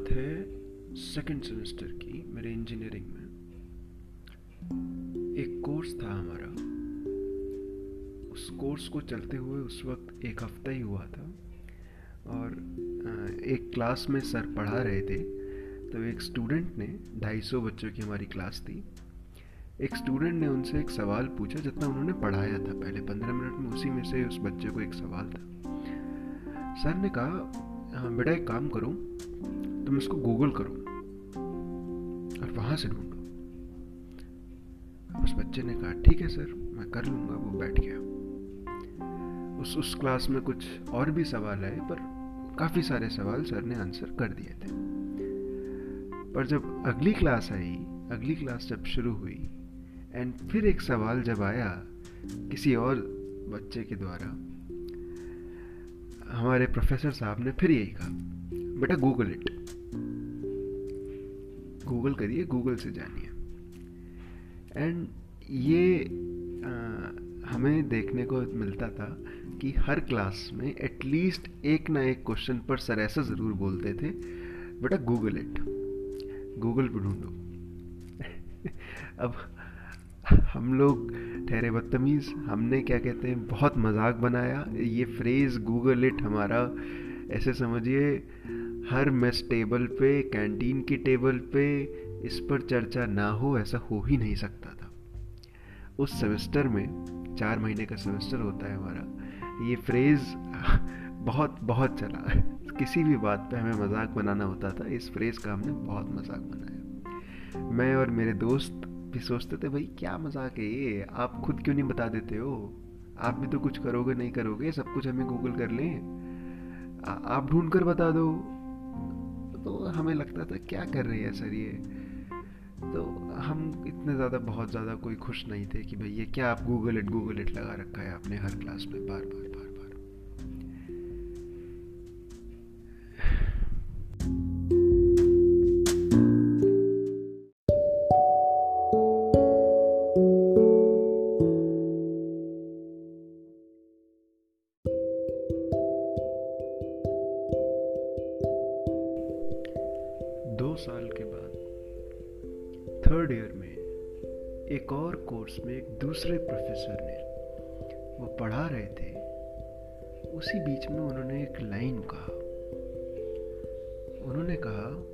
बात है second semester की, मेरे इंजीनियरिंग में। एक कोर्स था हमारा। उस कोर्स को चलते हुए उस वक्त एक हफ़्ता ही हुआ था और एक क्लास में सर पढ़ा रहे थे। तो एक स्टूडेंट ने 250 बच्चों की हमारी क्लास थी। एक स्टूडेंट ने उनसे एक सवाल पूछा जितना उन्होंने पढ़ाया था। पहले पंद्रह मिनट में उसी में से उस बच्चे को एक सवाल था। सर ने कहा बेटा, एक काम करो। तुम इसको गूगल करो और वहाँ से ढूंढो। उस बच्चे ने कहा, ठीक है, सर, मैं कर लूँगा। वो बैठ गया। उस उस क्लास में कुछ और भी सवाल आए, पर काफ़ी सारे सवाल सर ने आंसर कर दिए थे। पर जब अगली क्लास आई, अगली क्लास जब शुरू हुई एंड फिर एक सवाल जब आया किसी और बच्चे के द्वारा हमारे प्रोफेसर साहब ने फिर यही कहा। बेटा गूगल इट गूगल करिए गूगल से जानिए। एंड ये आ, हमें देखने को मिलता था कि हर क्लास में एटलीस्ट एक ना एक क्वेश्चन पर सर ऐसा ज़रूर बोलते थे बेटा गूगल इट गूगल पर ढूंढो अब हम लोग ठहरे बदतमीज़, हमने क्या कहते हैं, बहुत मज़ाक बनाया। ये फ्रेज़ गूगल इट हमारा, ऐसे समझिए, हर मेस टेबल पे कैंटीन की टेबल पे, इस पर चर्चा ना हो, ऐसा हो ही नहीं सकता था। उस सेमेस्टर में, चार महीने का सेमेस्टर होता है हमारा, ये फ्रेज़ बहुत बहुत चला। किसी भी बात पे हमें मज़ाक बनाना होता था, इस फ्रेज़ का हमने बहुत मज़ाक बनाया। मैं और मेरे दोस्त भी सोचते थे, भाई, क्या मज़ाक है ये? आप खुद क्यों नहीं बता देते हो? आप भी तो कुछ करोगे, नहीं करोगे, सब कुछ हमें गूगल कर लें। आप ढूंढ कर बता दो। तो हमें लगता था, क्या कर रही है सर ये? तो हम इतने ज़्यादा, बहुत ज़्यादा कोई खुश नहीं थे कि, भाई, ये क्या आप गूगल इट गूगल इट लगा रखा है आपने हर क्लास में बार बार बार। साल के बाद थर्ड ईयर में, एक और कोर्स में एक दूसरे प्रोफेसर ने, वो पढ़ा रहे थे। उसी बीच में उन्होंने एक लाइन कहा। उन्होंने कहा,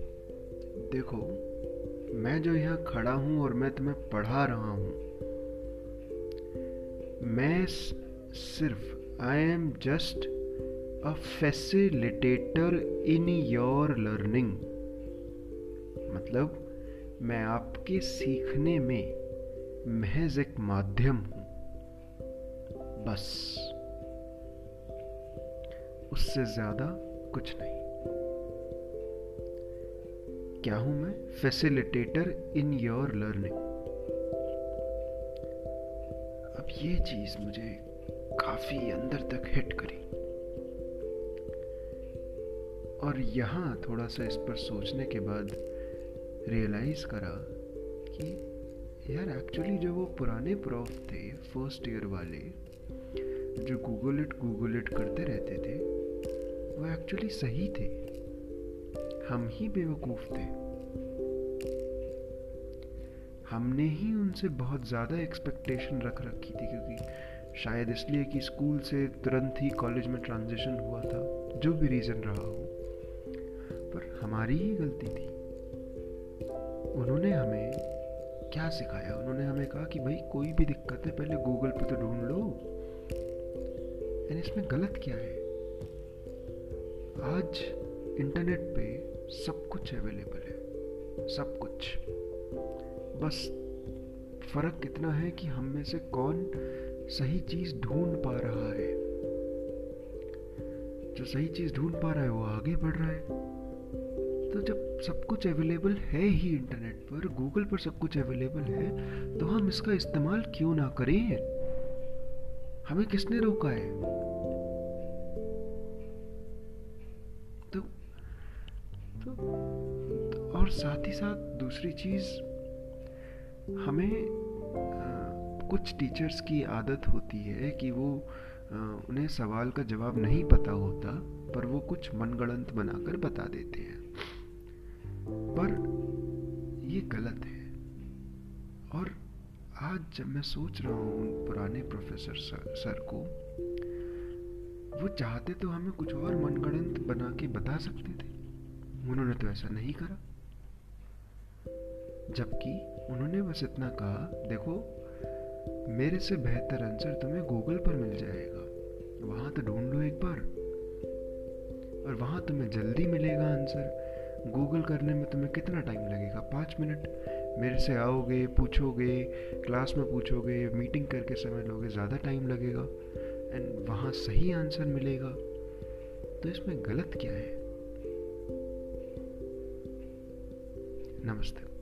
देखो, मैं जो यहाँ खड़ा हूँ और मैं तुम्हें पढ़ा रहा हूँ, मैं सिर्फ़ I am just a facilitator in your learning मतलब मैं आपके सीखने में महज एक माध्यम हूँ। बस। उससे ज़्यादा कुछ नहीं। क्या हूँ मैं? फैसिलिटेटर इन योर लर्निंग अब ये चीज़ मुझे काफ़ी अंदर तक हिट करी। और यहाँ थोड़ा सा इस पर सोचने के बाद रियलाइज़ करा कि यार एक्चुअली जो वो पुराने प्रोफ थे फ़र्स्ट ईयर वाले, जो गूगल इट गूगल इट करते रहते थे, वो एक्चुअली सही थे। हम ही बेवकूफ़ थे। हमने ही उनसे बहुत ज़्यादा एक्सपेक्टेशन रख रखी थी, क्योंकि शायद इसलिए कि स्कूल से तुरंत ही कॉलेज में ट्रांजिशन हुआ था, जो भी रीज़न रहा हो। पर हमारी ही गलती थी। उन्होंने हमें क्या सिखाया? उन्होंने हमें कहा कि भाई, कोई भी दिक्कत है, पहले गूगल पे तो ढूंढ लो। एंड इसमें गलत क्या है? आज इंटरनेट पे सब कुछ अवेलेबल है। सब कुछ। बस फ़र्क इतना है कि हम में से कौन सही चीज़ ढूंढ पा रहा है। जो सही चीज़ ढूंढ पा रहा है, वो आगे बढ़ रहा है। तो जब सब कुछ अवेलेबल है ही इंटरनेट पर गूगल पर सब कुछ अवेलेबल है तो हम इसका इस्तेमाल क्यों ना करें? हमें किसने रोका है? तो, तो, तो और साथ ही साथ दूसरी चीज़ हमें आ, कुछ टीचर्स की आदत होती है कि वो उन्हें सवाल का जवाब नहीं पता होता पर वो कुछ मनगढ़ंत बनाकर बता देते हैं। पर ये गलत है। और आज जब मैं सोच रहा हूँ उन पुराने प्रोफेसर सर, सर को वो चाहते तो हमें कुछ और मनगढ़ंत बना के बता सकते थे। उन्होंने तो ऐसा नहीं करा। जबकि उन्होंने बस इतना कहा देखो मेरे से बेहतर आंसर तुम्हें गूगल पर मिल जाएगा। वहाँ तो ढूंढ लो एक बार। और वहाँ तुम्हें जल्दी मिलेगा आंसर गूगल करने में तुम्हें कितना टाइम लगेगा? पाँच मिनट? मेरे से आओगे, पूछोगे क्लास में पूछोगे मीटिंग करके समय लोगे, ज़्यादा टाइम लगेगा। एंड वहाँ सही आंसर मिलेगा। तो इसमें गलत क्या है? नमस्ते।